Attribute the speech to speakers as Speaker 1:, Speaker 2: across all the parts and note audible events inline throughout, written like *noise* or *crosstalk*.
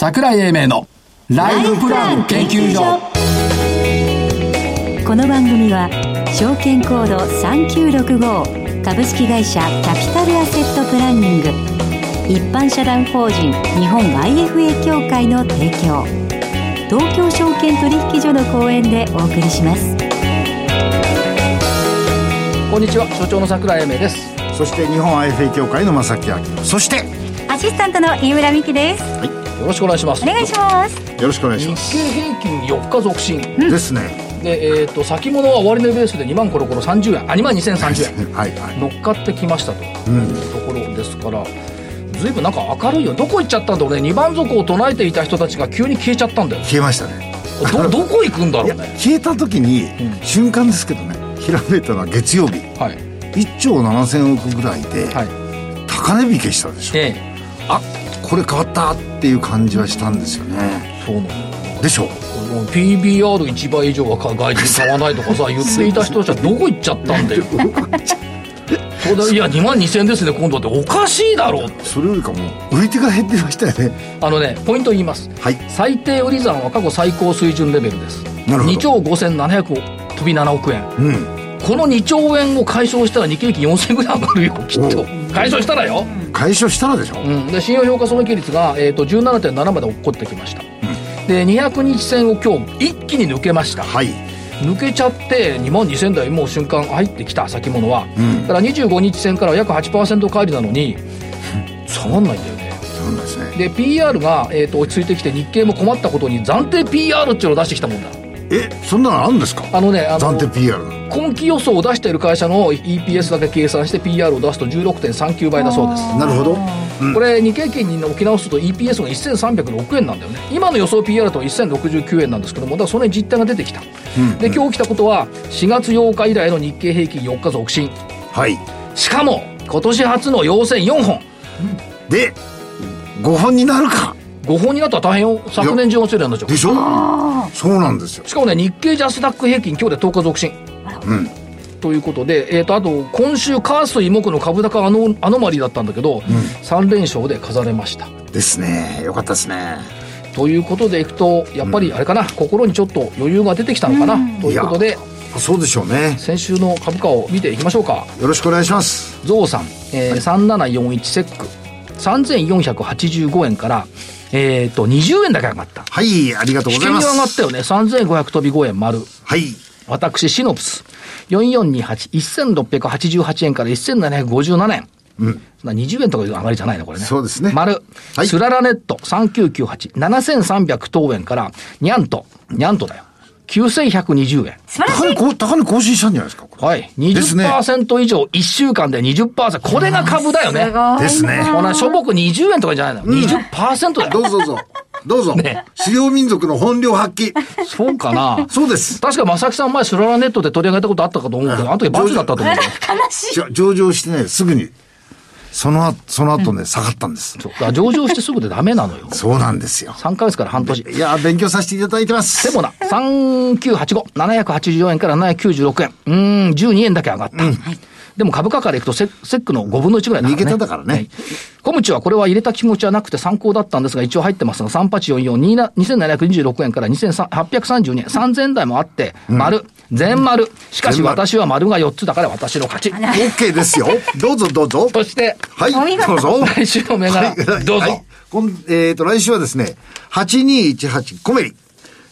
Speaker 1: 桜井英明のライフプラン研究所。
Speaker 2: この番組は証券コード3965株式会社キャピタルアセットプランニング。一般社団法人日本 IFA 協会の提供。東京証券取引所の講演でお送りします。
Speaker 3: こんにちは。所長の桜井英明です。
Speaker 4: そして日本 IFA 協会の正木明。そして
Speaker 2: アシスタントの飯村美希です
Speaker 3: よろしくお願いします。
Speaker 2: お願いします。
Speaker 4: よろしくお願いし
Speaker 3: 日
Speaker 4: ます。
Speaker 3: 経平均4日続伸
Speaker 4: ですね
Speaker 3: で、えー、と先物は終値ベースで2万コロコロ30円。あ2万2030円。
Speaker 4: はいはい
Speaker 3: 乗っかってきましたと。いうところですから、ずいぶんなんか明るいよ。どこ行っちゃったんだろうね。2番底を唱えていた人たちが急に消えちゃったんだよ
Speaker 4: 消えましたね。
Speaker 3: どどこ行くんだろうね。
Speaker 4: 消えた時に、
Speaker 3: うん。
Speaker 4: 瞬間ですけどね。ひらめいたのは月曜日。
Speaker 3: はい。
Speaker 4: 1兆7000億ぐらいで、
Speaker 3: はい。
Speaker 4: 高値引けしたでしょ。
Speaker 3: え
Speaker 4: あこれ変わったっていう感じはしたんですよね。
Speaker 3: えそうな
Speaker 4: でしょ。う
Speaker 3: PBR1 倍以上は外人買わないとかさ言っていた人たちはどこ行っちゃったんだよ。そうだいや2万2000円ですね今度って。おかしいだろ。う
Speaker 4: それよりかも売り手が減ってましたよね。
Speaker 3: あのねポイント言います。
Speaker 4: はい。
Speaker 3: 最低売り算は過去最高水準レベルです。
Speaker 4: なるほど。
Speaker 3: 2兆5700飛び7億円。
Speaker 4: うん。
Speaker 3: この2兆円を解消したら日経平均4000円ぐらい上がるよきっと解消したらよ、
Speaker 4: 解消したらでしょ、
Speaker 3: うん、で信用評価損益率が、えー、と17.7まで落っこってきました、で200日線を今日一気に抜けました。
Speaker 4: はい。
Speaker 3: 抜けちゃって2万2000台もう瞬間入ってきた先物は、
Speaker 4: ん。
Speaker 3: だから25日線からは約8%返りなのに下がんないんだよね。
Speaker 4: そうなんですね。
Speaker 3: で PR が、えー、と落ち着いてきて日経も困ったことに暫定 PR っていうのを出してきたもんだ
Speaker 4: えそんなのあるんですか？
Speaker 3: あのねあの
Speaker 4: 暫定 PR
Speaker 3: 今期予想を出している会社の EPS だけ計算して PR を出すと16.39倍だそうです。
Speaker 4: なるほど。うん。
Speaker 3: これ日経平均に置き直すと EPS が1306円なんだよね。今の予想 PR と1069円なんですけどもだからその実態が出てきた、で今日起きたことは4月8日以来の日経平均4日続伸。
Speaker 4: はい。
Speaker 3: しかも今年初の陽線4本。
Speaker 4: で5本になるか
Speaker 3: 5本になったら大変よ昨年10月以来なんでしょ
Speaker 4: でしょ？そうなんですよ。
Speaker 3: しかもね日経ジャスダック平均今日で10日続伸
Speaker 4: うん。
Speaker 3: ということで、えー、とあと今週火水木の株高アノアノマリだったんだけど、3連勝で飾れました。
Speaker 4: ですね。よかったですね。
Speaker 3: ということでいくとやっぱりあれかな、心にちょっと余裕が出てきたのかな、ということで
Speaker 4: そうでしょうね。
Speaker 3: 先週の株価を見ていきましょうか。
Speaker 4: よろしくお願いします。
Speaker 3: ゾウさん、えー3741セック。3485円からえっ、と20円だけ上がった。
Speaker 4: はいありがとうございます。
Speaker 3: 上がったよね。3500飛び5円丸。
Speaker 4: はい。
Speaker 3: 私シノプス。44281688円から1757円。うん。20円とかいう上がりじゃないの、これね。
Speaker 4: そうですね。
Speaker 3: 丸。
Speaker 4: はい。
Speaker 3: スララネット3998、7300等円から、ニャント、ニャントだよ。9120円。
Speaker 2: 素晴らしい。
Speaker 4: 高値更新したんじゃないですか
Speaker 3: はい。
Speaker 4: ですね
Speaker 3: 20%以上、1週間で20%。これが株だよね。
Speaker 4: ですね
Speaker 3: こんなしょぼく20円とかじゃないの。20%だよ。
Speaker 4: どうぞどうぞどうぞ、
Speaker 3: ね
Speaker 4: 狩猟民族の本領発揮
Speaker 3: そうかな。
Speaker 4: そうです
Speaker 3: 確か正木さん前スララネットで取り上げたことあったかと思うけど、あの時バツだったと思うよ。
Speaker 2: 悲しい
Speaker 4: 上場してねすぐにその後その後ね、下がったんです。
Speaker 3: 上場してすぐでダメなのよ。
Speaker 4: そうなんですよ。
Speaker 3: 3ヶ月から半年。
Speaker 4: いや勉強させていただいてます。
Speaker 3: セボナ、3985、784円から796円。うーん、12円だけ上がった。でも株価からいくとセセックの5分の1ぐらいだからね。
Speaker 4: 右桁だからね。
Speaker 3: はい。コムチはこれは入れた気持ちはなくて参考だったんですが、一応入ってますが、3844、2726円から2832円、3000円台もあって、丸、全丸。しかし私は丸が4つだから私の勝ち。
Speaker 4: OK ですよ *laughs* どうぞどうぞ
Speaker 3: そして、
Speaker 4: はいどうぞ
Speaker 3: 来週の銘柄、
Speaker 4: はい
Speaker 3: どうぞ。
Speaker 4: はいこんえっ、と、来週はですね、8218コメリ。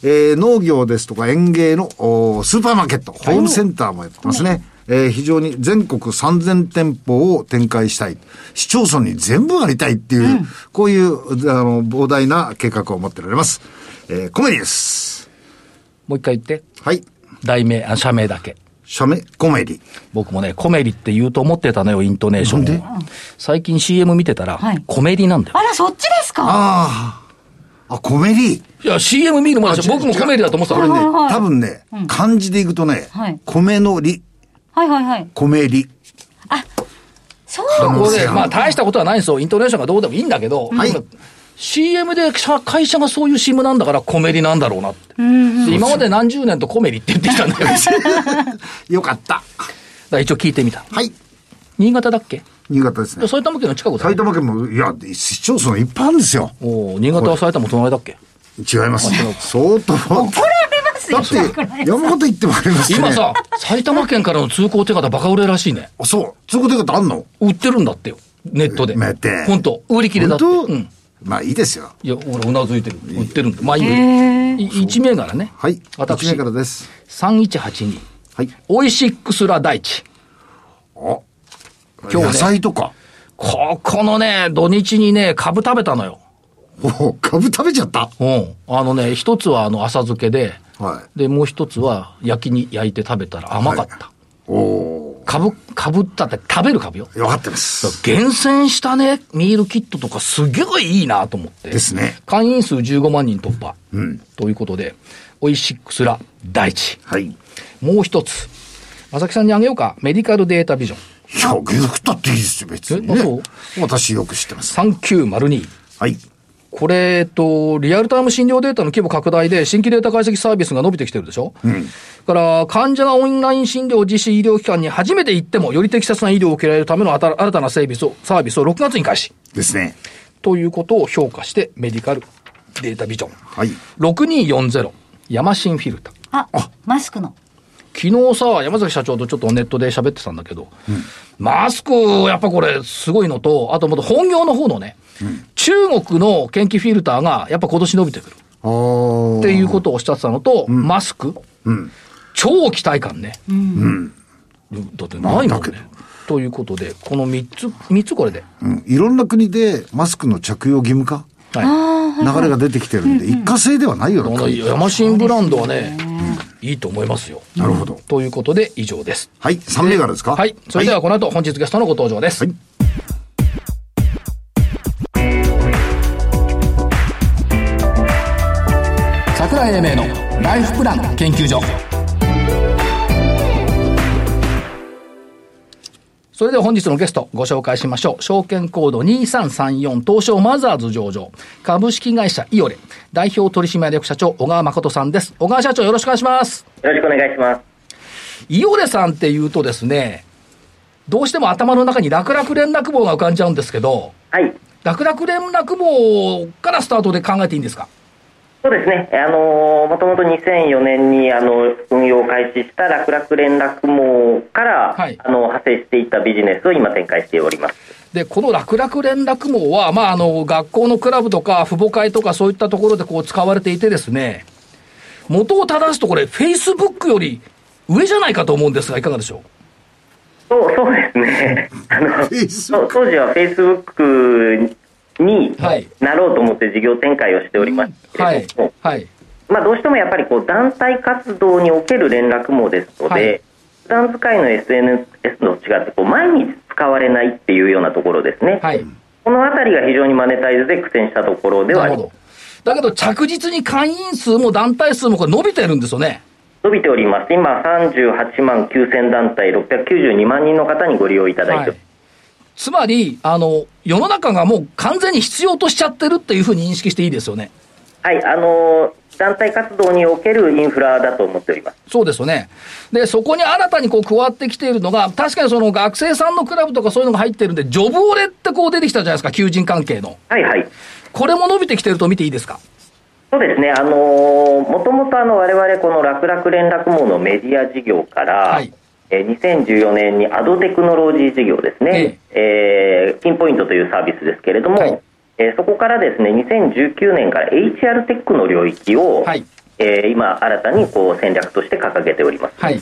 Speaker 4: えー農業ですとか園芸のおースーパーマーケット、ホームセンターもやってますね。えー非常に全国3000店舗を展開したい。市町村に全部ありたいっていう、こういう、あの、膨大な計画を持っておられます。えーコメリです。
Speaker 3: もう一回言って。
Speaker 4: はい。
Speaker 3: 題名、あ社名だけ。
Speaker 4: 社名、コメリ。
Speaker 3: 僕もね、コメリって言うと思ってたのよ、イントネーション
Speaker 4: で？
Speaker 3: 最近 CM 見てたら、
Speaker 2: はい。
Speaker 3: コメリなんだよ。
Speaker 2: あら、そっちですか？
Speaker 4: ああ。あ、コメリ。
Speaker 3: いや、CM 見る前僕もコメリだと思ってた。
Speaker 4: これね、多分ね、漢字でいくとね、
Speaker 2: はい。
Speaker 4: 米のり、
Speaker 2: はいはいはい。
Speaker 4: 米り。
Speaker 2: そう。
Speaker 3: これで、まあ大したことはないんですよ。イントネーションがどうでもいいんだけど、
Speaker 4: はい
Speaker 3: CM で会社がそういう CM なんだからコメリなんだろうなって。で今まで何十年とコメリって言ってきたんだよ。*laughs*
Speaker 4: よかった。
Speaker 3: ら一応聞いてみた。
Speaker 4: はい。
Speaker 3: 新潟だっけ？
Speaker 4: 新潟ですね。
Speaker 3: 埼玉県の近くだ
Speaker 4: 埼玉県も、いや、市町村いっぱいあるんですよ。
Speaker 3: おー新潟は埼玉隣だっけ？
Speaker 4: 違います。相当。怒られ
Speaker 5: ますよ。
Speaker 4: だって、山形行ってもありますね。
Speaker 3: 今さ、埼玉県からの通行手形バカ売れらしいね。
Speaker 4: あ、そう。通行手形あんの？
Speaker 3: 売ってるんだってよ。ネットで。
Speaker 4: 待って
Speaker 3: 本当売り切れだって。
Speaker 4: 本当？
Speaker 3: うん。
Speaker 4: まあいいですよ。
Speaker 3: いや、俺、うなずいてる。売ってるんだ。まあいいよ。い一銘柄ね。
Speaker 4: はい。
Speaker 3: 私
Speaker 4: 1銘柄です。
Speaker 3: 3182。
Speaker 4: はい。
Speaker 3: オイシックスラ大地。
Speaker 4: あ、
Speaker 3: 今日ね
Speaker 4: 野菜とか。
Speaker 3: ここのね、土日にね、株食べたのよ。
Speaker 4: おお、株食べちゃった？
Speaker 3: うん。あのね、一つはあの浅漬けで、
Speaker 4: は
Speaker 3: で、もう一つは焼きに焼いて食べたら甘かった。
Speaker 4: い。おお
Speaker 3: 株、株ったって食べる株よ。
Speaker 4: ー、わかってます。
Speaker 3: 厳選したね、ミールキットとかすげえいいなと思って。
Speaker 4: ですね。
Speaker 3: 会員数15万人突破。
Speaker 4: うん。
Speaker 3: ということで、オイシックスラ大地。
Speaker 4: はい。い
Speaker 3: もう一つ。正木さんにあげようか。メディカルデータビジョン。
Speaker 4: や、よくったっていいですよ、別にね
Speaker 3: そう。
Speaker 4: 私よく知ってます。
Speaker 3: 3902。
Speaker 4: はい。
Speaker 3: これ、えっと、リアルタイム診療データの規模拡大で新規データ解析サービスが伸びてきてるでしょ？うん。から、患者がオンライン診療を実施医療機関に初めて行っても、より適切な医療を受けられるための新新たなサービスを、サービスを6月に開始。
Speaker 4: ですね。
Speaker 3: ということを評価して、メディカルデータビジョン。
Speaker 4: はい。
Speaker 3: 6240。ヤマシンフィルタ。
Speaker 5: あ、マスクの。
Speaker 3: 昨日さ、山崎社長とちょっとネットで喋ってたんだけど、マスク、やっぱこれすごいのと、あともっと本業の方のね、中国の研究フィルターがやっぱ今年伸びてくる。っていうことをおっしゃってたのと、マスク、
Speaker 4: うん。
Speaker 3: 超期待感ね。
Speaker 4: うん。
Speaker 3: だってないもん
Speaker 4: だけど
Speaker 3: ね。ということで、この3つ、三つこれで。
Speaker 4: うん。いろんな国でマスクの着用義務化？
Speaker 3: はい。
Speaker 4: 流れが出てきてるんで、一過性ではないよ
Speaker 3: この
Speaker 4: うな感じ。
Speaker 3: ヤマシンブランドはね、いいと思いますよ。
Speaker 4: なるほど。
Speaker 3: ということで、以上です。
Speaker 4: はい。3銘柄ですか？
Speaker 3: はい。それではこの後、本日ゲストのご登場です。
Speaker 4: はい
Speaker 1: 桜井英明のライフプラン研究所
Speaker 3: それでは本日のゲストご紹介しましょう。証券コード2334東証マザーズ上場株式会社イオレ代表取締役社長小川誠さんです。小川社長よろしくお願いします。
Speaker 6: よろしくお願いします。
Speaker 3: イオレさんっていうとですね、どうしても頭の中に楽々連絡網が浮かんじゃうんですけど、
Speaker 6: はい。
Speaker 3: 楽々連絡網からスタートで考えていいんですか？
Speaker 6: そうですね。あのーもともと2004年にあの運用を開始した楽々連絡網から、
Speaker 3: はい
Speaker 6: あの派生していったビジネスを今展開しております。
Speaker 3: で、この楽々連絡網は、まあ、あの、学校のクラブとか、父母会とか、そういったところでこう使われていてですね、元を正すとこれ、Facebook より上じゃないかと思うんですが、いかがでしょ
Speaker 6: そうそうですね。*laughs* あの
Speaker 4: Facebook
Speaker 6: そう当時は Facebook に
Speaker 3: はい
Speaker 6: なろうと思って事業展開をしておりました
Speaker 3: うはい
Speaker 6: けれども、。
Speaker 3: はい。
Speaker 6: まあ、どうしてもやっぱりこう団体活動における連絡網ですので、
Speaker 3: はい
Speaker 6: 普段使いの SNS と違ってこう毎日使われないっていうようなところですね、
Speaker 3: はい。
Speaker 6: このあたりが非常にマネタイズで苦戦したところではあり。
Speaker 3: だけど、着実に会員数も団体数もこれ伸びてるんですよね。
Speaker 6: 伸びております、今、38万9000団体、692万人の方にご利用いただいております、
Speaker 3: つまり、あの、世の中がもう完全に必要としちゃってるっていうふうに認識していいですよね。
Speaker 6: はい、あのー団体活動におけるインフラだと思っております。
Speaker 3: そうですよね。で、そこに新たにこう加わってきているのが、確かにその学生さんのクラブとかそういうのが入ってるんで、ジョブオレってこう出てきたじゃないですか、求人関係の。
Speaker 6: はいはい
Speaker 3: これも伸びてきてると見ていいですか？
Speaker 6: そうですね、あのーもともとあの我々、この楽々連絡網のメディア事業から、
Speaker 3: はい
Speaker 6: えー2014年にアドテクノロジー事業ですね、えーピンポイントというサービスですけれども、
Speaker 3: はい
Speaker 6: えーそこからですね2019年から HR テックの領域を、
Speaker 3: はい
Speaker 6: えー今、新たにこう戦略として掲げております。
Speaker 3: はい。で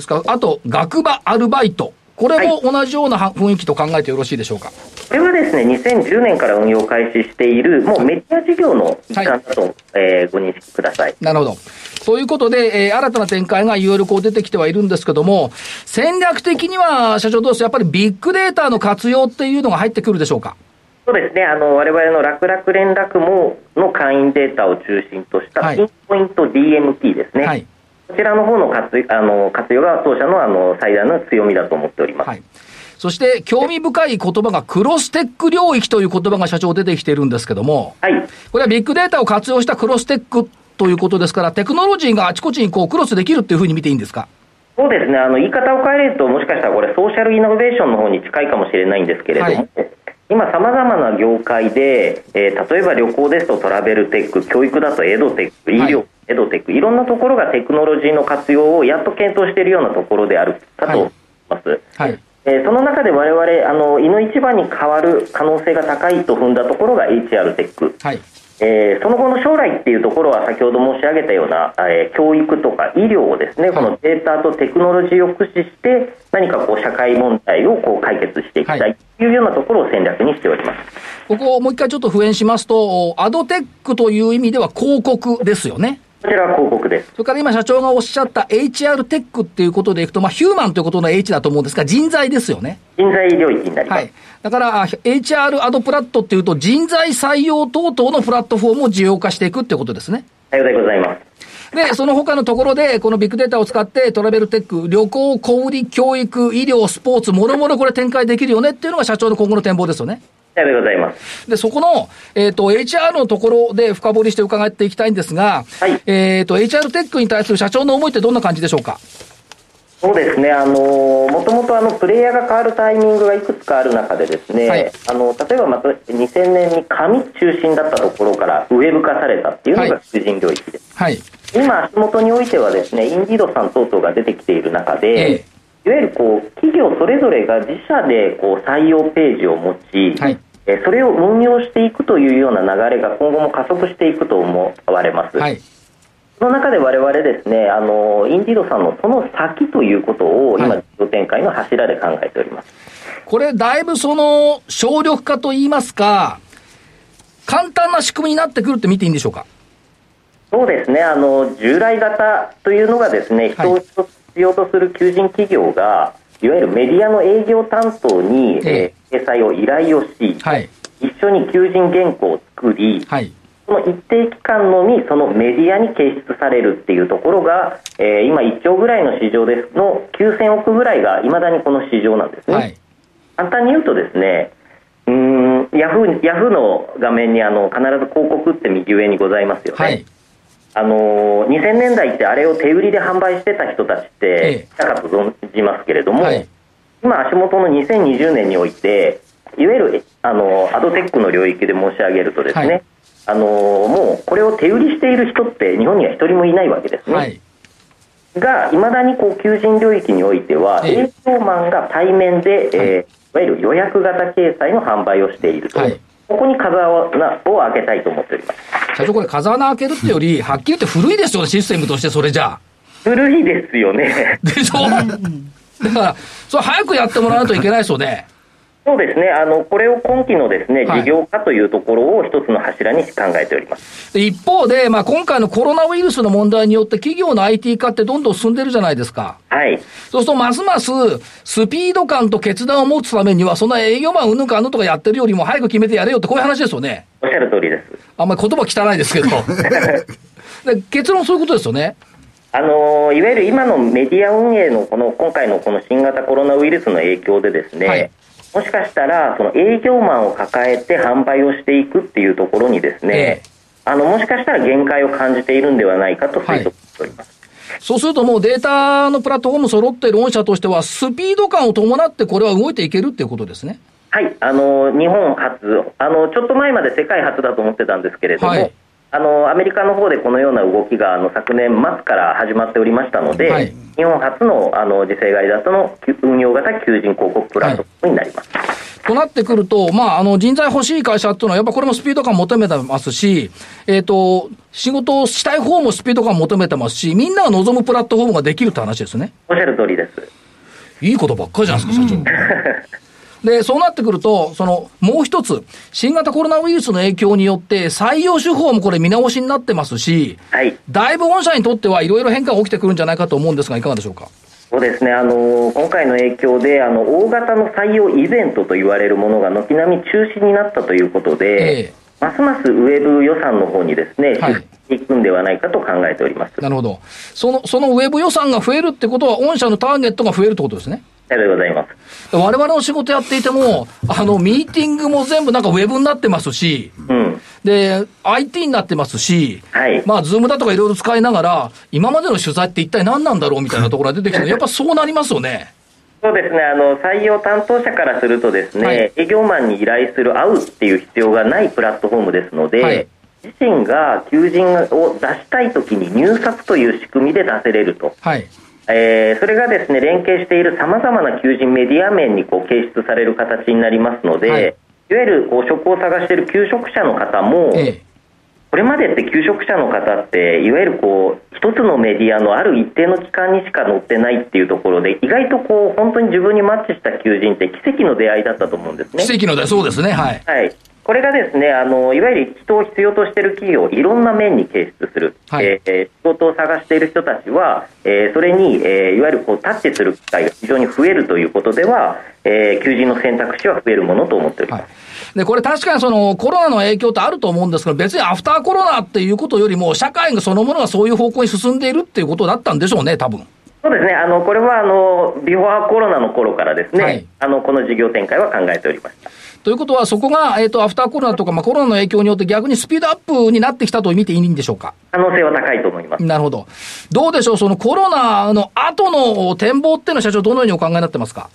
Speaker 3: すから、あと、学場アルバイト。これも同じようなは雰囲気と考えてよろしいでしょうか？
Speaker 6: これはですね2010年から運用を開始している、もうメディア事業の一環だと、えーご認識ください。
Speaker 3: なるほど。ということで、えー新たな展開がいろいろこう出てきてはいるんですけども、戦略的には、社長どうですやっぱりビッグデータの活用っていうのが入ってくるでしょうか？
Speaker 6: そうですね、あの我々の楽々連絡網の会員データを中心とした
Speaker 3: はい
Speaker 6: ピンポイント DMP ですね、
Speaker 3: はい。
Speaker 6: こちらの方の活あの活用が当社のあの最大の強みだと思っております。
Speaker 3: はい。そして、興味深い言葉がクロステック領域という言葉が社長出てきてるんですけども、
Speaker 6: はい。
Speaker 3: これはビッグデータを活用したクロステックということですから、テクノロジーがあちこちにこうクロスできるっていうふうに見ていいんですか？
Speaker 6: そうですね、あの言い方を変えると、もしかしたらこれ、ソーシャルイノベーションの方に近いかもしれないんですけれども、
Speaker 3: はい。
Speaker 6: 今、さまざまな業界で、えー例えば旅行ですとトラベルテック、教育だとエドテック、医療、
Speaker 3: はい
Speaker 6: エドテック、いろんなところがテクノロジーの活用をやっと検討しているようなところであるかと思います。
Speaker 3: はい。
Speaker 6: えーその中で我々あの、いの一番に変わる可能性が高いと踏んだところが HR テック。
Speaker 3: はい。
Speaker 6: えーその後の将来っていうところは先ほど申し上げたような、えー教育とか医療をですね、このデータとテクノロジーを駆使して何かこう社会問題をこう解決していきた
Speaker 3: はい
Speaker 6: いというようなところを戦略にしております。
Speaker 3: ここをもう一回ちょっと復元しますと、アドテックという意味では広告ですよね。
Speaker 6: こちらは広告です。
Speaker 3: それから今社長がおっしゃった HR テックっていうことでいくと、まあヒューマンということの H だと思うんですが、人材ですよね。
Speaker 6: 人材領域になります。
Speaker 3: はい。だから、HR アドプラットっていうと、人材採用等々のプラットフォームを需要化していくってことですね。
Speaker 6: さようでございます。
Speaker 3: で、その他のところで、このビッグデータを使って、トラベルテック、旅行、小売り、教育、医療、スポーツ、もろもろこれ展開できるよねっていうのが社長の今後の展望ですよね。
Speaker 6: でございます。
Speaker 3: で、そこの、えっ、と、HR のところで深掘りして伺っていきたいんですが、
Speaker 6: はい
Speaker 3: えっ、と、HR テックに対する社長の思いってどんな感じでしょうか？
Speaker 6: そうですね、あのもともとあのプレイヤーが変わるタイミングがいくつかある中で、ですね、
Speaker 3: はい
Speaker 6: あの例えばまた2000年に紙中心だったところからウェブ化されたっていうの
Speaker 3: はい
Speaker 6: が求人領域です。
Speaker 3: はい。
Speaker 6: 今、足元においてはですね、インディードさん等々が出てきている中で、
Speaker 3: ええ
Speaker 6: いわゆるこう企業それぞれが自社でこう採用ページを持ち、
Speaker 3: はい
Speaker 6: えそれを運用していくというような流れが今後も加速していくと思われます。
Speaker 3: はい。
Speaker 6: その中で我々ですね、あのインディードさんのその先ということを今、
Speaker 3: はい
Speaker 6: 事業展開の柱で考えております。
Speaker 3: これ、だいぶその、省力化といいますか、簡単な仕組みになってくるって見ていいんでしょうか？
Speaker 6: そうですね、あの従来型というのがですね、人を必要とする求人企業が、いわゆるメディアの営業担当に、
Speaker 3: え
Speaker 6: 掲載を依頼をし、
Speaker 3: はい。
Speaker 6: 一緒に求人原稿を作り、
Speaker 3: はい。
Speaker 6: その一定期間のみそのメディアに掲出されるっていうところが、えー今1兆ぐらいの市場ですの9000億ぐらいがいまだにこの市場なんですね。
Speaker 3: はい。
Speaker 6: 簡単に言うとですね、うーんヤフーヤフーの画面にあの必ず広告って右上にございますよね。
Speaker 3: はい。
Speaker 6: あのー2000年代ってあれを手売りで販売してた人たちっ
Speaker 3: ええ。
Speaker 6: ていたかと存じますけれども、
Speaker 3: はい。
Speaker 6: 今足元の2020年においていわゆるあのアドテックの領域で申し上げるとですね、
Speaker 3: はい。
Speaker 6: あのーもうこれを手売りしている人って日本には一人もいないわけですね。
Speaker 3: はい。
Speaker 6: がいまだにこう求人領域においては
Speaker 3: ええ。
Speaker 6: 営業マンが対面で、えーいわゆる予約型掲載の販売をしていると、
Speaker 3: はい
Speaker 6: ここに風をなを開けたいと思っております。
Speaker 3: 社長、これ風穴開けるってより、*laughs* はっきり言って古いですよね、システムとして、それじゃあ。
Speaker 6: 古いですよね。
Speaker 3: でしょ？だから、それ早くやってもらわないといけないですよね。
Speaker 6: そうですね、あのこれを今期のですね、
Speaker 3: はい
Speaker 6: 事業化というところを一つの柱に考えております。
Speaker 3: で一方で、まあ、今回のコロナウイルスの問題によって、企業の IT 化ってどんどん進んでるじゃないですか。
Speaker 6: はい。
Speaker 3: そうすると、ますますスピード感と決断を持つためには、そんな営業マンうんぬんかんぬんとかやってるよりも、早く決めてやれよって、こういう話ですよね。
Speaker 6: おっしゃる通りです。
Speaker 3: あんまり言葉汚いですけど。*laughs* で結論、そういうことですよね。
Speaker 6: あのいわゆる今のメディア運営のこの今回のこの新型コロナウイルスの影響でですね、
Speaker 3: はい
Speaker 6: もしかしたらその営業マンを抱えて販売をしていくっていうところにですね、
Speaker 3: ええ。
Speaker 6: あのもしかしたら限界を感じているんではないかと推測しております。
Speaker 3: そうするともうデータのプラットフォーム揃っている御社としては、スピード感を伴ってこれは動いていけるっていうことですね。
Speaker 6: はい、あの日本初。あの、ちょっと前まで世界初だと思ってたんですけれども、
Speaker 3: はい
Speaker 6: あのアメリカの方でこのような動きがあの昨年末から始まっておりましたので、
Speaker 3: はい
Speaker 6: 日本初のあの次世代型の運用型求人広告プラットフォームになります。
Speaker 3: となってくると、まあ、あの、人材欲しい会社っていうのは、やっぱこれもスピード感求めてますし、えっ、と、仕事をしたい方もスピード感求めてますし、みんなが望むプラットフォームができるって話ですね。
Speaker 6: おっしゃる通りです。
Speaker 3: いいことばっかりじゃないですか、社長。*laughs* で、そうなってくると、その、もう一つ、新型コロナウイルスの影響によって、採用手法もこれ見直しになってますし、
Speaker 6: はい
Speaker 3: だいぶ御社にとってはいろいろ変化が起きてくるんじゃないかと思うんですが、いかがでしょうか？
Speaker 6: そうですねあの今回の影響であの大型の採用イベントと言われるものが軒並み中止になったということで、
Speaker 3: ええ
Speaker 6: ますますウェブ予算の方にですね、
Speaker 3: はい
Speaker 6: くんではないかと考えております。
Speaker 3: なるほど。その、そのウェブ予算が増えるってことは、御社のターゲットが増えるってことですね？
Speaker 6: ありがとうございます。
Speaker 3: 我々の仕事やっていても、あの、ミーティングも全部なんかウェブになってますし、
Speaker 6: うん、
Speaker 3: で、IT になってますし、
Speaker 6: はい
Speaker 3: まあ、ズームだとかいろいろ使いながら、今までの取材って一体何なんだろうみたいなところが出てきて、*laughs* やっぱそうなりますよね。
Speaker 6: そうですねあの採用担当者からするとですね、
Speaker 3: はい
Speaker 6: 営業マンに依頼する会うっていう必要がないプラットフォームですので、
Speaker 3: はい
Speaker 6: 自身が求人を出したいときに入札という仕組みで出せれると、
Speaker 3: はい。
Speaker 6: えーそれがですね連携しているさまざまな求人メディア面にこう掲出される形になりますので、
Speaker 3: はい
Speaker 6: い、わゆるこう職を探している求職者の方も、
Speaker 3: ええ。
Speaker 6: これまでって求職者の方っていわゆるこう一つのメディアのある一定の期間にしか載ってないっていうところで意外とこう本当に自分にマッチした求人って奇跡の出会いだったと思うんですね。
Speaker 3: 奇跡ので、そうですね。はい。
Speaker 6: はい、これがですねあのいわゆる人を必要としている企業をいろんな面に掲出する、
Speaker 3: はい
Speaker 6: えー仕事を探している人たちは、えーそれに、えーいわゆるこうタッチする機会が非常に増えるということでは、えー求人の選択肢は増えるものと思っております。
Speaker 3: はい。で、これ確かにそのコロナの影響ってあると思うんですけど、別にアフターコロナっていうことよりも、社会そのものがそういう方向に進んでいるっていうことだったんでしょうね、多分。
Speaker 6: そうですねあのこれはあのビフォーコロナの頃からですね、
Speaker 3: はい
Speaker 6: あのこの事業展開は考えておりました。
Speaker 3: ということは、そこが、えっ、と、アフターコロナとか、まあ、コロナの影響によって逆にスピードアップになってきたと見ていいんでしょうか？
Speaker 6: 可能性は高いと思います。
Speaker 3: なるほど。どうでしょう、そのコロナの後の展望っていうのは社長、どのようにお考えになってますか？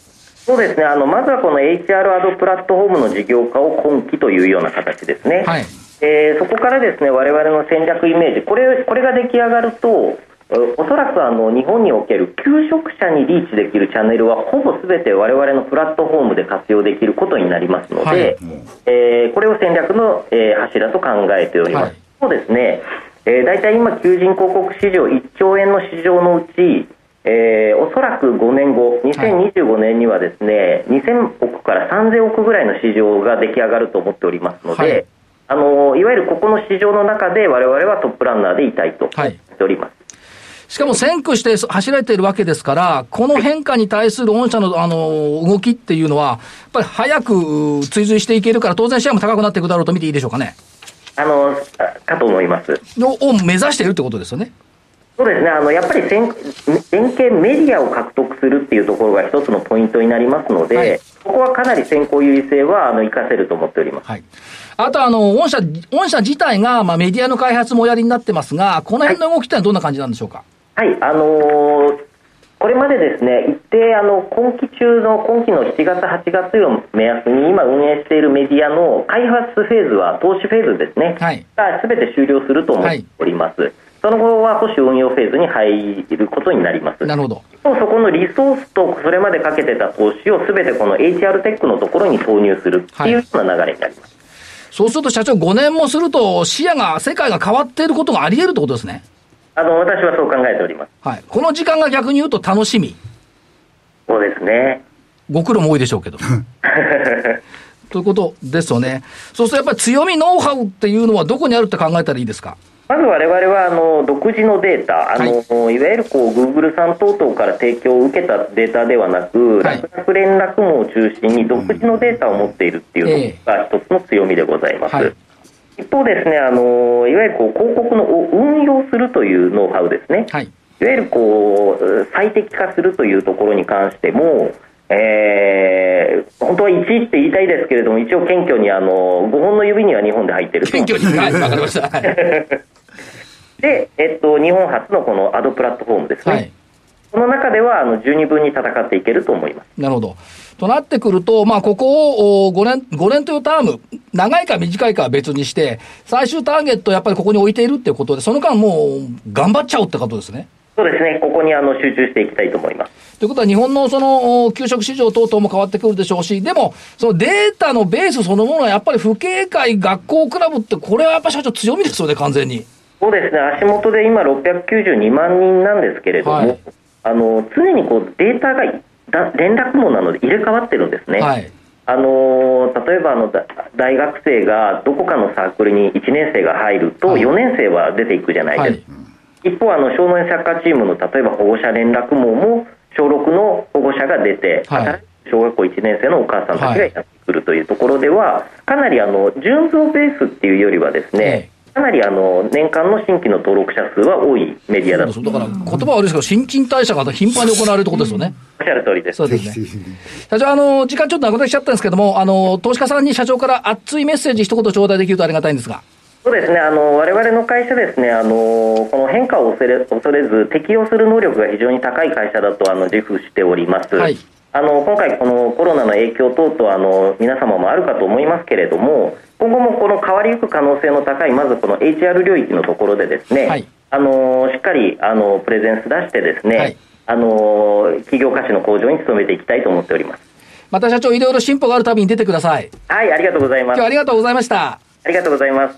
Speaker 6: そうですねあのまずはこの HR アドプラットフォームの事業化を今期というような形ですね。
Speaker 3: はい。
Speaker 6: えーそこからですね我々の戦略イメージこれこれが出来上がるとえおそらくあの日本における求職者にリーチできるチャンネルはほぼすべて我々のプラットフォームで活用できることになりますので、
Speaker 3: はい。
Speaker 6: えーこれを戦略の、えー柱と考えております、
Speaker 3: はい。
Speaker 6: そうですね、えー、大体今求人広告市場1兆円の市場のうちえーおそらく5年後、2025年にはですね、2000億から3000億ぐらいの市場が出来上がると思っておりますので、
Speaker 3: はい。
Speaker 6: あのいわゆるここの市場の中で我々はトップランナーでいたいと思っております。
Speaker 3: しかも先駆して走られているわけですから、この変化に対する御社の、あの、動きっていうのは、やっぱり早く追随していけるから、当然シェアも高くなっていくだろうと見ていいでしょうかね。
Speaker 6: あのあかと思います。
Speaker 3: のを目指しているってことですよね。
Speaker 6: そうですね、あのやっぱり先連携メディアを獲得するっていうところが一つのポイントになりますので、
Speaker 3: はい
Speaker 6: ここはかなり先行優位性はあの活かせると思っております。
Speaker 3: はい。あと、あの、御社、御社自体が、まあ、メディアの開発もおやりになってますが、この辺の動きってのはどんな感じなんでしょうか？
Speaker 6: はい、あのーこれまでですね、一定あの今期中の今期の7月、8月を目安に今運営しているメディアの開発フェーズは投資フェーズですね、
Speaker 3: はい
Speaker 6: がすべて終了すると思っております。その後は保守運用フェーズに入ることになります。
Speaker 3: なるほど。
Speaker 6: そこのリソースとそれまでかけてた投資をすべてこの HR テックのところに投入するっていうような流れになります。
Speaker 3: そうすると社長5年もすると視野が、世界が変わっていることがあり得るってことですね。
Speaker 6: あの私はそう考えております。
Speaker 3: はい。この時間が逆に言うと楽しみ。
Speaker 6: そうですね。
Speaker 3: ご苦労も多いでしょうけど。*laughs* ということですよね。そうするとやっぱり強み、ノウハウっていうのはどこにあるって考えたらいいですか？
Speaker 6: まず我々はあの独自のデータ、あのい、わゆるこう Google さん等々から提供を受けたデータではなく、
Speaker 3: はい
Speaker 6: 楽々連絡網を中心に独自のデータを持っているっていうのが一つの強みでございます。
Speaker 3: はい
Speaker 6: 一方ですね、あのいわゆるこう広告のを運用するというノウハウですね。
Speaker 3: はい。
Speaker 6: いわゆるこう最適化するというところに関しても、えー本当は1位って言いたいですけれども、一応謙虚にあの5本の指には2本で入っていると。
Speaker 3: 謙虚に。はい。わかりました。はい。*laughs*
Speaker 6: で、えっと、日本初のこのアドプラットフォームですね、
Speaker 3: はい。
Speaker 6: この中ではあの十二分に戦っていけると思います。
Speaker 3: なるほど。となってくると、まあ、ここをお5年、5年というターム、長いか短いかは別にして、最終ターゲットをやっぱりここに置いているっていうことで、その間もう頑張っちゃおうってことですね。
Speaker 6: そうですね、ここにあの集中していきたいと思います。
Speaker 3: ということは、日本のその、お給食市場等々も変わってくるでしょうし、でも、そのデータのベースそのものはやっぱり父兄会、学校クラブって、これはやっぱ社長強みですよね、完全に。
Speaker 6: そうですね、足元で今692万人なんですけれども、
Speaker 3: はい
Speaker 6: あの常にこうデータがだ連絡網なので入れ替わってるんですね。
Speaker 3: はい。
Speaker 6: あのー例えばあのだ大学生がどこかのサークルに1年生が入ると
Speaker 3: はい。
Speaker 6: 4年生は出ていくじゃないですか、一方あの少年サッカーチームの例えば保護者連絡網も小6の保護者が出て、
Speaker 3: はい。
Speaker 6: 小学校1年生のお母さんたちがやってくるというところでは、かなりあの純増ベースっていうよりはです
Speaker 3: え
Speaker 6: ね、かなりあの年間の新規の登録者数は多いメディアだと
Speaker 3: そうだから、言葉は悪いですけど、新陳代謝が頻繁に行われるってことですよね。
Speaker 6: おっしゃる通りです。
Speaker 3: そうですね。社長、あの、時間ちょっとなくなってきちゃったんですけども、あの、投資家さんに社長から熱いメッセージ一言頂戴できるとありがたいんですが。
Speaker 6: そうですね、あの我々の会社ですね、あのこの変化を恐れ恐れず適応する能力が非常に高い会社だとあの自負しております。
Speaker 3: はい
Speaker 6: あの今回、このコロナの影響等々あの皆様もあるかと思いますけれども今後もこの変わりゆく可能性の高いまずこの HR 領域のところでですね、
Speaker 3: はい
Speaker 6: あのしっかりあのプレゼンス出してですね、
Speaker 3: はい
Speaker 6: あの企業価値の向上に努めていきたいと思っております。
Speaker 3: また社長、いろいろ進歩があるたびに出てください。
Speaker 6: はい、ありがとうございます。
Speaker 3: 今日はありがとうございました。
Speaker 6: ありがとうございます。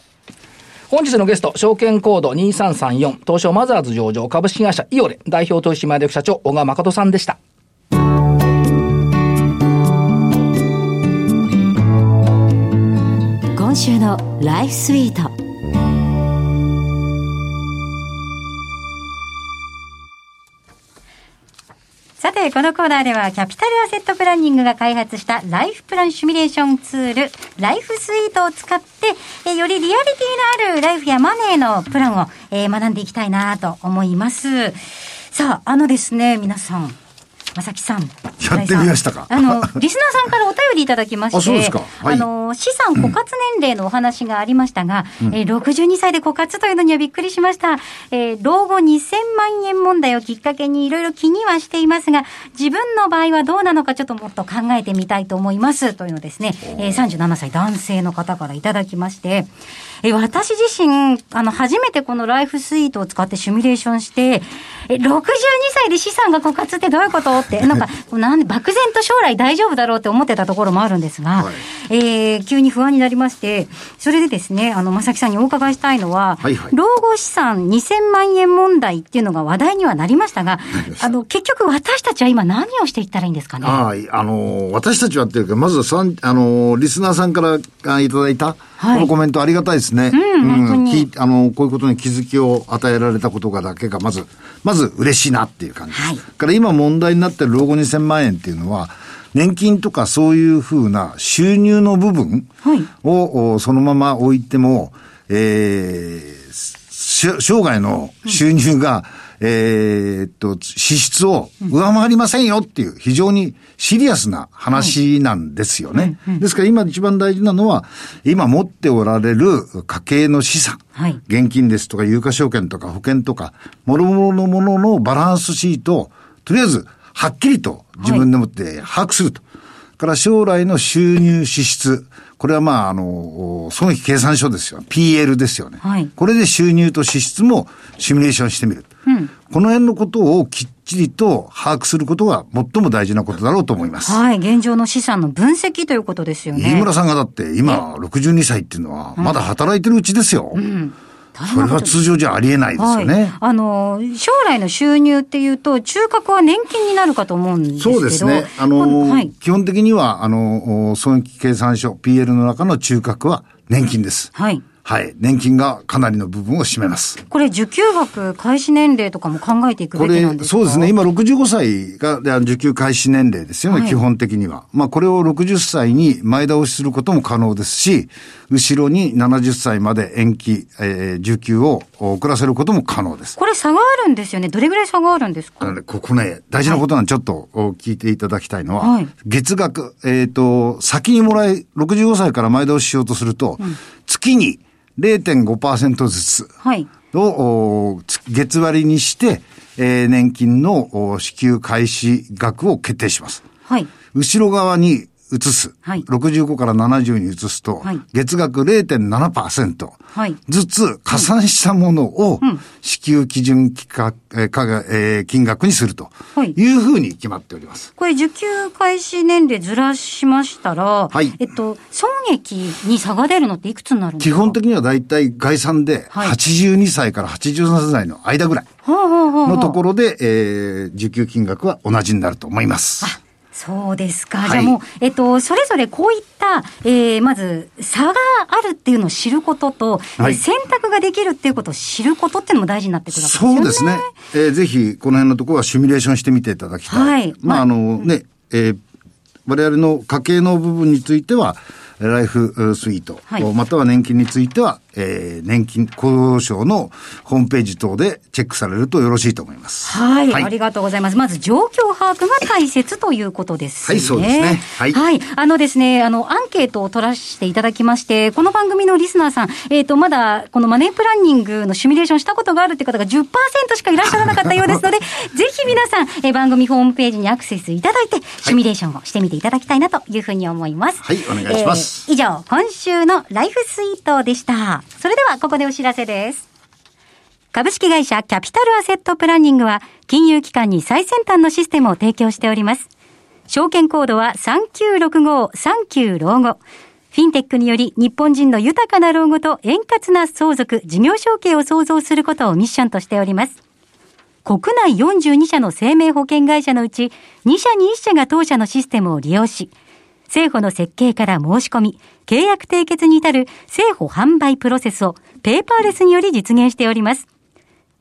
Speaker 3: 本日のゲスト、証券コード2334、東証マザーズ上場株式会社イオレ、代表取締役社長、小川誠さんでした。
Speaker 2: 週のライフスイートさて、このコーナーでは、キャピタルアセットプランニングが開発したライフプランシミュレーションツール、ライフスイートを使って、えよりリアリティのあるライフやマネーのプランを、えー学んでいきたいなと思います。さあ、あのですね、皆さん、まさきさん。
Speaker 4: やってみましたか
Speaker 2: あの、*laughs* リスナーさんからお便りいただきまして、
Speaker 4: あはい
Speaker 2: あの、資産枯渇年齢のお話がありましたが、えー62歳で枯渇というのにはびっくりしました。えー老後2000万円問題をきっかけにいろいろ気にはしていますが、自分の場合はどうなのかちょっともっと考えてみたいと思います。というのをですね、えー37歳男性の方からいただきまして、えー私自身、あの、初めてこのライフスイートを使ってシミュレーションして、え、62歳で資産が枯渇ってどういうことって、なんか、なんで、漠然と将来大丈夫だろうって思ってたところもあるんですが、
Speaker 4: はい。
Speaker 2: えー急に不安になりまして、それでですね、あの、まさきさんにお伺いしたいのは、
Speaker 4: はいはい。
Speaker 2: 老後資産2000万円問題っていうのが話題にはなりましたが、あの、結局私たちは今何をしていったらいいんですかね？
Speaker 4: あのー私たちはっていうか、まずさん、あのーリスナーさんからあいただいた、
Speaker 2: はい。
Speaker 4: このコメントありがたいですね。
Speaker 2: うん本当に。
Speaker 4: きあのーこういうことに気づきを与えられたことがだけが、まず、まず嬉しいなっていう感じです。
Speaker 2: はい。
Speaker 4: から今問題になってる老後2000万円っていうのは、年金とかそういうふうな収入の部分
Speaker 2: はい。
Speaker 4: そのまま置いても、えーし生涯の収入が、えーっと、支出を上回りませんよっていう非常にシリアスな話なんですよね。ですから今一番大事なのは、今持っておられる家計の資産、
Speaker 2: はい
Speaker 4: 現金ですとか有価証券とか保険とか、諸々のもののバランスシートを、とりあえずはっきりと自分でもって把握すると。から将来の収入支出。これはまあ、あの、損益計算書ですよ。PL ですよね。
Speaker 2: はい
Speaker 4: これで収入と支出もシミュレーションしてみる。この辺のことをきっちりと把握することが最も大事なことだろうと思います。
Speaker 2: はい、現状の資産の分析ということですよね。
Speaker 4: 飯村さんがだって今62歳っていうのはまだ働いてるうちですよ。それは通常じゃありえないですよね。
Speaker 2: はい。あの、将来の収入っていうと、中核は年金になるかと思うんですけど。
Speaker 4: そうですね。あ
Speaker 2: こ
Speaker 4: の、
Speaker 2: はい。
Speaker 4: 基本的には、あの、損益計算書、PL の中の中核は年金です。
Speaker 2: はい。
Speaker 4: はい。年金がかなりの部分を占めます。
Speaker 2: これ、受給額開始年齢とかも考えていく
Speaker 4: これ
Speaker 2: べきなんで、すか？
Speaker 4: そうですね。今65歳が受給開始年齢ですよね、
Speaker 2: はい
Speaker 4: 基本的には。まあこれを60歳に前倒しすることも可能ですし、後ろに70歳まで延期、えー受給を遅らせることも可能です。
Speaker 2: これ差があるんですよね。どれぐらい差があるんですか？
Speaker 4: ここね、大事なことなんでちょっとお聞いていただきたいのは、
Speaker 2: はい
Speaker 4: 月額、えっ、と、先にもらい、65歳から前倒ししようとすると、月に0.5%ずつ
Speaker 2: はい。
Speaker 4: を、月割りにして、えー年金のお支給開始額を決定します。
Speaker 2: はい。
Speaker 4: 後ろ側に移す。
Speaker 2: はい。
Speaker 4: 65から70に移すと、
Speaker 2: はい。
Speaker 4: 月額0.7%
Speaker 2: はい。
Speaker 4: ずつ加算したものを支給基準金額えー金額にすると
Speaker 2: はい。
Speaker 4: いうふうに決まっております。
Speaker 2: これ、受給開始年齢ずらしましたら、
Speaker 4: はい。
Speaker 2: えっと、損益に差が出るのっていくつになるんですか？
Speaker 4: 基本的にはだいたい概算で
Speaker 2: はい。
Speaker 4: 82歳から83歳の間ぐらいのところで、えー受給金額は同じになると思います。
Speaker 2: そうですか。
Speaker 4: はい
Speaker 2: じゃあもう、えっと、それぞれこういった、えー、まず、差があるっていうのを知ることと、
Speaker 4: はい
Speaker 2: 選択ができるっていうことを知ることっていうのも大事になってくるわけですよね。
Speaker 4: そうですね。えーぜひ、この辺のところはシミュレーションしてみていただきたい。
Speaker 2: はい
Speaker 4: まあ、あのね、えー我々の家計の部分については、ライフえースイート、
Speaker 2: はい
Speaker 4: または年金については、えー年金、厚労省のホームページ等でチェックされるとよろしいと思います。
Speaker 2: はい、
Speaker 4: はい
Speaker 2: ありがとうございます。まず状況把握が大切ということですね。
Speaker 4: はいそうですねはい
Speaker 2: あのですね、あの、アンケートを取らせていただきまして、この番組のリスナーさん、えっ、と、まだ、このマネープランニングのシミュレーションしたことがあるって方が10%しかいらっしゃらなかったようですので、*laughs* ぜひ皆さん、えー番組ホームページにアクセスいただいて、シミュレーションをしてみていただきたいなというふうに思います。
Speaker 4: はいお願いします
Speaker 2: えー以上、今週のライフスイートでした。それでは、ここでお知らせです。株式会社キャピタルアセットプランニングは金融機関に最先端のシステムを提供しております。証券コードは396539老後。フィンテックにより日本人の豊かな老後と円滑な相続、事業承継を創造することをミッションとしております。国内42社の生命保険会社のうち2社に1社が当社のシステムを利用し、政府の設計から申し込み、契約締結に至る政府販売プロセスをペーパーレスにより実現しております。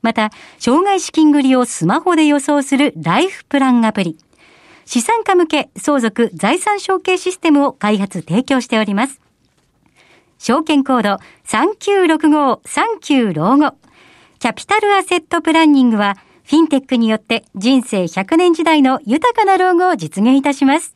Speaker 2: また、障害資金繰りをスマホで予想するライフプランアプリ、資産家向け相続財産承継システムを開発提供しております。証券コード396539老後。キャピタルアセットプランニングは、フィンテックによって人生100年時代の豊かな老後を実現いたします。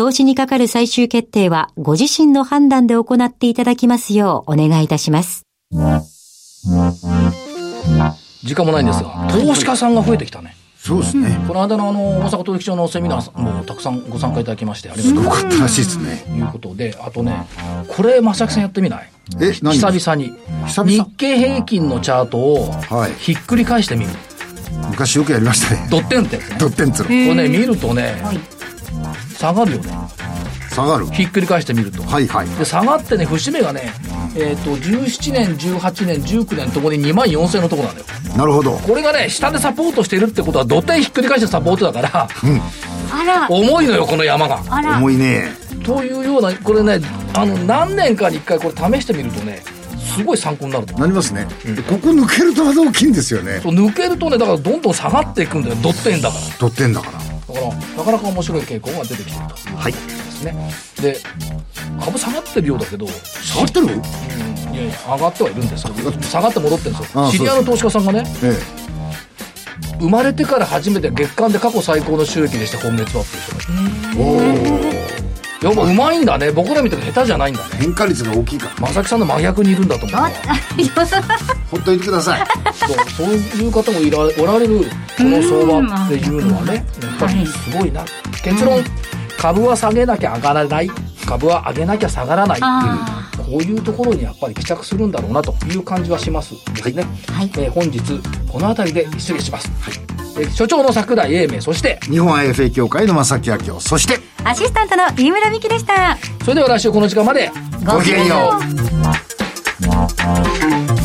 Speaker 7: 投資にかかる最終決定はご自身の判断で行っていただきますようお願いいたします。
Speaker 3: 時間もないんですが、投資家さんが増えてきたね。
Speaker 4: そうですね。
Speaker 3: この間のあの、大阪取引所のセミナーもたくさんご参加いただきまして、ありがとうござい
Speaker 4: よかったらしいですね。
Speaker 3: ます。いうことで、あとね、これ、正木さんやってみない？
Speaker 4: え、何
Speaker 3: 久々に。
Speaker 4: 久々？
Speaker 3: 日経平均のチャートを
Speaker 4: はい
Speaker 3: ひっくり返してみる。
Speaker 4: 昔よくやりましたね。
Speaker 3: ドッテンってやつね。
Speaker 4: ドッテンツロ。
Speaker 3: これね、見るとね、下がるよね。
Speaker 4: 下がる。
Speaker 3: ひっくり返してみると。
Speaker 4: はいはい。
Speaker 3: で、下がってね、節目がね、えっ、と、17年、18年、19年ともに2万4000円のところなんだよ。
Speaker 4: なるほど。
Speaker 3: これがね、下でサポートしてるってことは、土手ひっくり返してサポートだから、
Speaker 2: あら、
Speaker 3: 重いのよ、この山が。
Speaker 2: あら、
Speaker 4: 重いね。
Speaker 3: というような、これね、あの、何年かに一回これ試してみるとね、すごい参考になると。
Speaker 4: なりますね。でここ抜けるとまた大きいんですよね。
Speaker 3: そう抜けるとね、だからどんどん下がっていくんだよ、ドッテンだから。
Speaker 4: ドッテンだから。
Speaker 3: だから、なかなか面白い傾向が出てきてるという
Speaker 4: はい。
Speaker 3: ですね。で、株下がってるようだけど、
Speaker 4: 下がってる？
Speaker 3: うんいやいや、上がってはいるんですけど、下がって戻ってるんですよ。知り合いの投資家さんがね、
Speaker 4: え
Speaker 3: 生まれてから初めて月間で過去最高の収益でした、今月はっていう人がいて。やっぱうまいんだね。僕ら見てる下手じゃないんだね。
Speaker 4: 変化率が大きいから。
Speaker 3: 正木さんの真逆にいるんだと思う。
Speaker 4: ほっといてください。
Speaker 3: そうそういう方もいらおられるこの相場っていうのはね、やっぱりすごいな。結論、株は下げなきゃ上がらない。株は上げなきゃ下がらないっていう、こういうところにやっぱり帰着するんだろうなという感じはしますですね。
Speaker 2: はい
Speaker 3: えー本日、この辺りで失礼します。えー所長の桜井英明、そして、
Speaker 4: 日本 IFA 協会の正木明夫。そして、
Speaker 2: アシスタントの飯村美希でした。
Speaker 3: それでは来週この時間まで、
Speaker 4: ごきげんよう。
Speaker 2: う。